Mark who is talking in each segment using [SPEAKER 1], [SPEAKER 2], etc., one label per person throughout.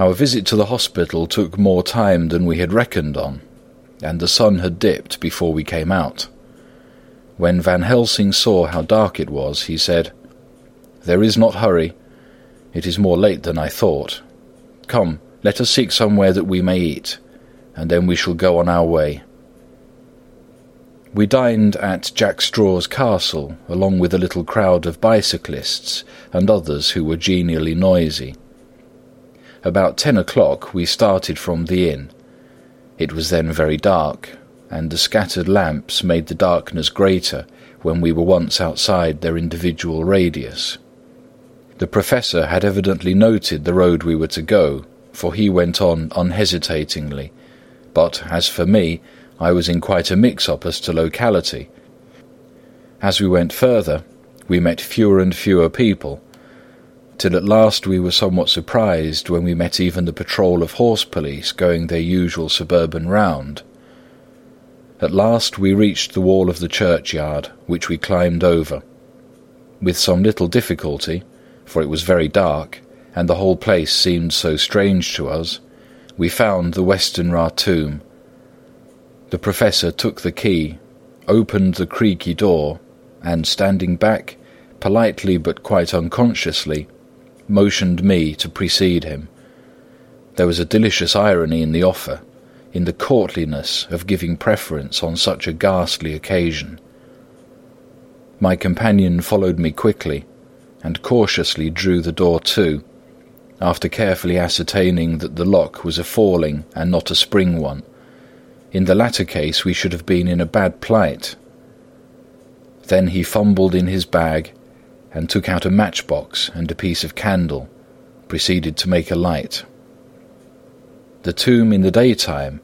[SPEAKER 1] Our visit to the hospital took more time than we had reckoned on, and the sun had dipped before we came out. When Van Helsing saw how dark it was, he said, There is not hurry. It is more late than I thought. Come, let us seek somewhere that we may eat, and then we shall go on our way. We dined at Jack Straw's castle, along with a little crowd of bicyclists and others who were genially noisy. About ten o'clock we started from the inn. It was then very dark, and the scattered lamps made the darkness greater when we were once outside their individual radius. The Professor had evidently noted the road we were to go, for he went on unhesitatingly, but as for me, I was in quite a mix-up as to locality. As we went further, we met fewer and fewer people, till at last we were somewhat surprised when we met even the patrol of horse police going their usual suburban round. At last we reached the wall of the churchyard, which we climbed over. With some little difficulty, for it was very dark, and the whole place seemed so strange to us, we found the Westenra tomb the Professor took the key, opened the creaky door, and standing back, politely but quite unconsciously, motioned me to precede him. There was a delicious irony in the offer, in the courtliness of giving preference on such a ghastly occasion. My companion followed me quickly, and cautiously drew the door to, after carefully ascertaining that the lock was a falling and not a spring one. In the latter case we should have been in a bad plight. Then he fumbled in his bag and took out a matchbox and a piece of candle, proceeded to make a light. The tomb in the daytime,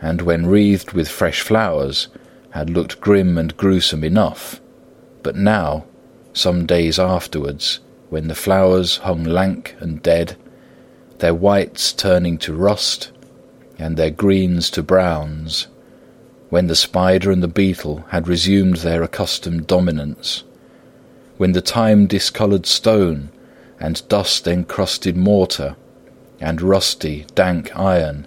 [SPEAKER 1] and when wreathed with fresh flowers, had looked grim and gruesome enough, but now, some days afterwards, when the flowers hung lank and dead, their whites turning to rust, and their greens to browns, when the spider and the beetle had resumed their accustomed dominance, when the time-discoloured stone and dust-encrusted mortar and rusty, dank iron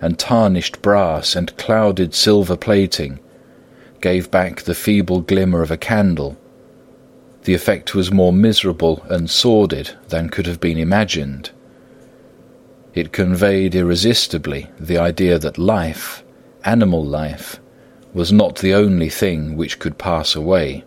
[SPEAKER 1] and tarnished brass and clouded silver plating gave back the feeble glimmer of a candle, the effect was more miserable and sordid than could have been imagined. It conveyed irresistibly the idea that life, animal life, was not the only thing which could pass away.